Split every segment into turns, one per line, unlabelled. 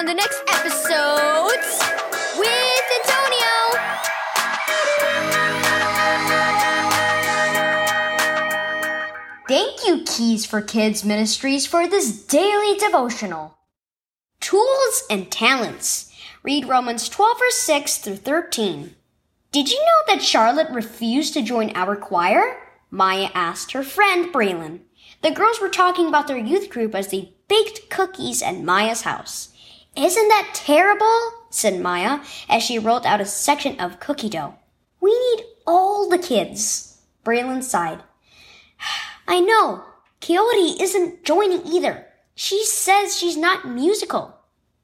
on the next epiSOWdes with Antonio.
Thank you, Keys for Kids Ministries, for this daily devotional. Tools and talents. Read Romans 12, verse 6 through 13. Did you know that Charlotte refused to join our choir? Maya asked her friend Braylon. The girls were talking about their youth group as they baked cookies at Maya's house. Isn't that terrible? said Maya as she rolled out a section of cookie dough. We need all the kids. Braylon sighed. I know. Coyote isn't joining either. She says she's not musical.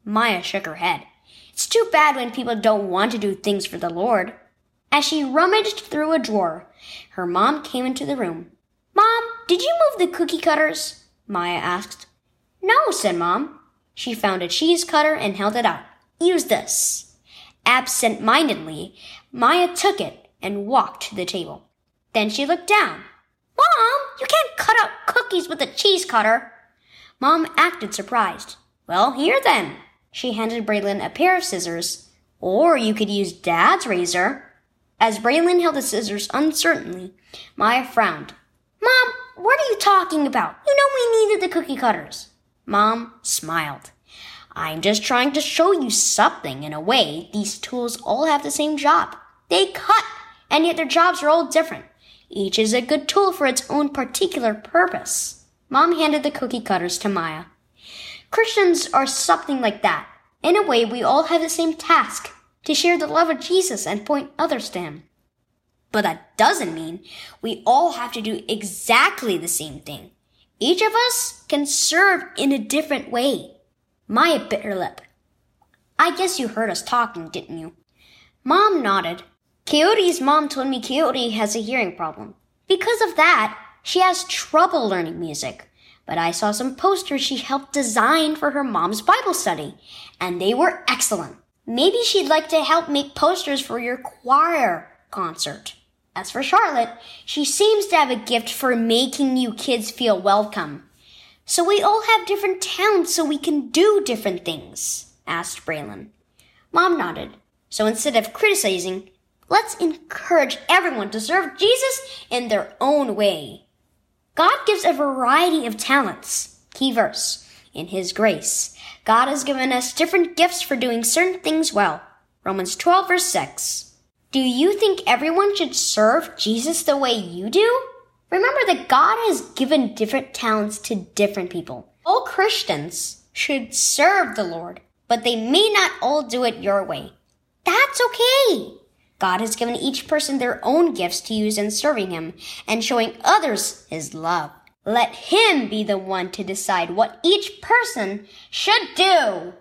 Maya shook her head. It's too bad when people don't want to do things for the Lord. As she rummaged through a drawer, her mom came into the room. Mom, did you move the cookie cutters? Maya asked. No, said Mom. She found a cheese cutter and held it out. Use this. Absent mindedly, Maya took it and walked to the table. Then she looked down. Mom, you can't cut up cookies with a cheese cutter. Mom acted surprised. Well, here then. She handed Braylon a pair of scissors. Or you could use Dad's razor. As Braylon held the scissors uncertainly, Maya frowned. Mom, what are you talking about? You know we needed the cookie cutters. Mom smiled. I'm just trying to show you something. In a way, these tools all have the same job. They cut, and yet their jobs are all different. Each is a good tool for its own particular purpose. Mom handed the cookie cutters to Maya. Christians are something like that. In a way, we all have the same task to share the love of Jesus and point others to Him. But that doesn't mean we all have to do exactly the same thing. Each of us can serve in a different way. Maya bit her lip. I guess you heard us talking, didn't you? Mom nodded. Coyote's mom told me Coyote has a hearing problem. Because of that, she has trouble learning music. But I saw some posters she helped design for her mom's Bible study, and they were excellent. Maybe she'd like to help make posters for your choir concert. As for Charlotte, she seems to have a gift for making you kids feel welcome. So we all have different talents so we can do different things, asked Braylon. Mom nodded. So instead of criticizing, let's encourage everyone to serve Jesus in their own way. God gives a variety of talents. Key verse. In His grace, God has given us different gifts for doing certain things well. Romans 12 verse 6. Do you think everyone should serve Jesus the way you do? Remember that God has given different talents to different people. All Christians should serve the Lord, but they may not all do it your way. That's okay. God has given each person their own gifts to use in serving Him and showing others His love. Let Him be the one to decide what each person should do.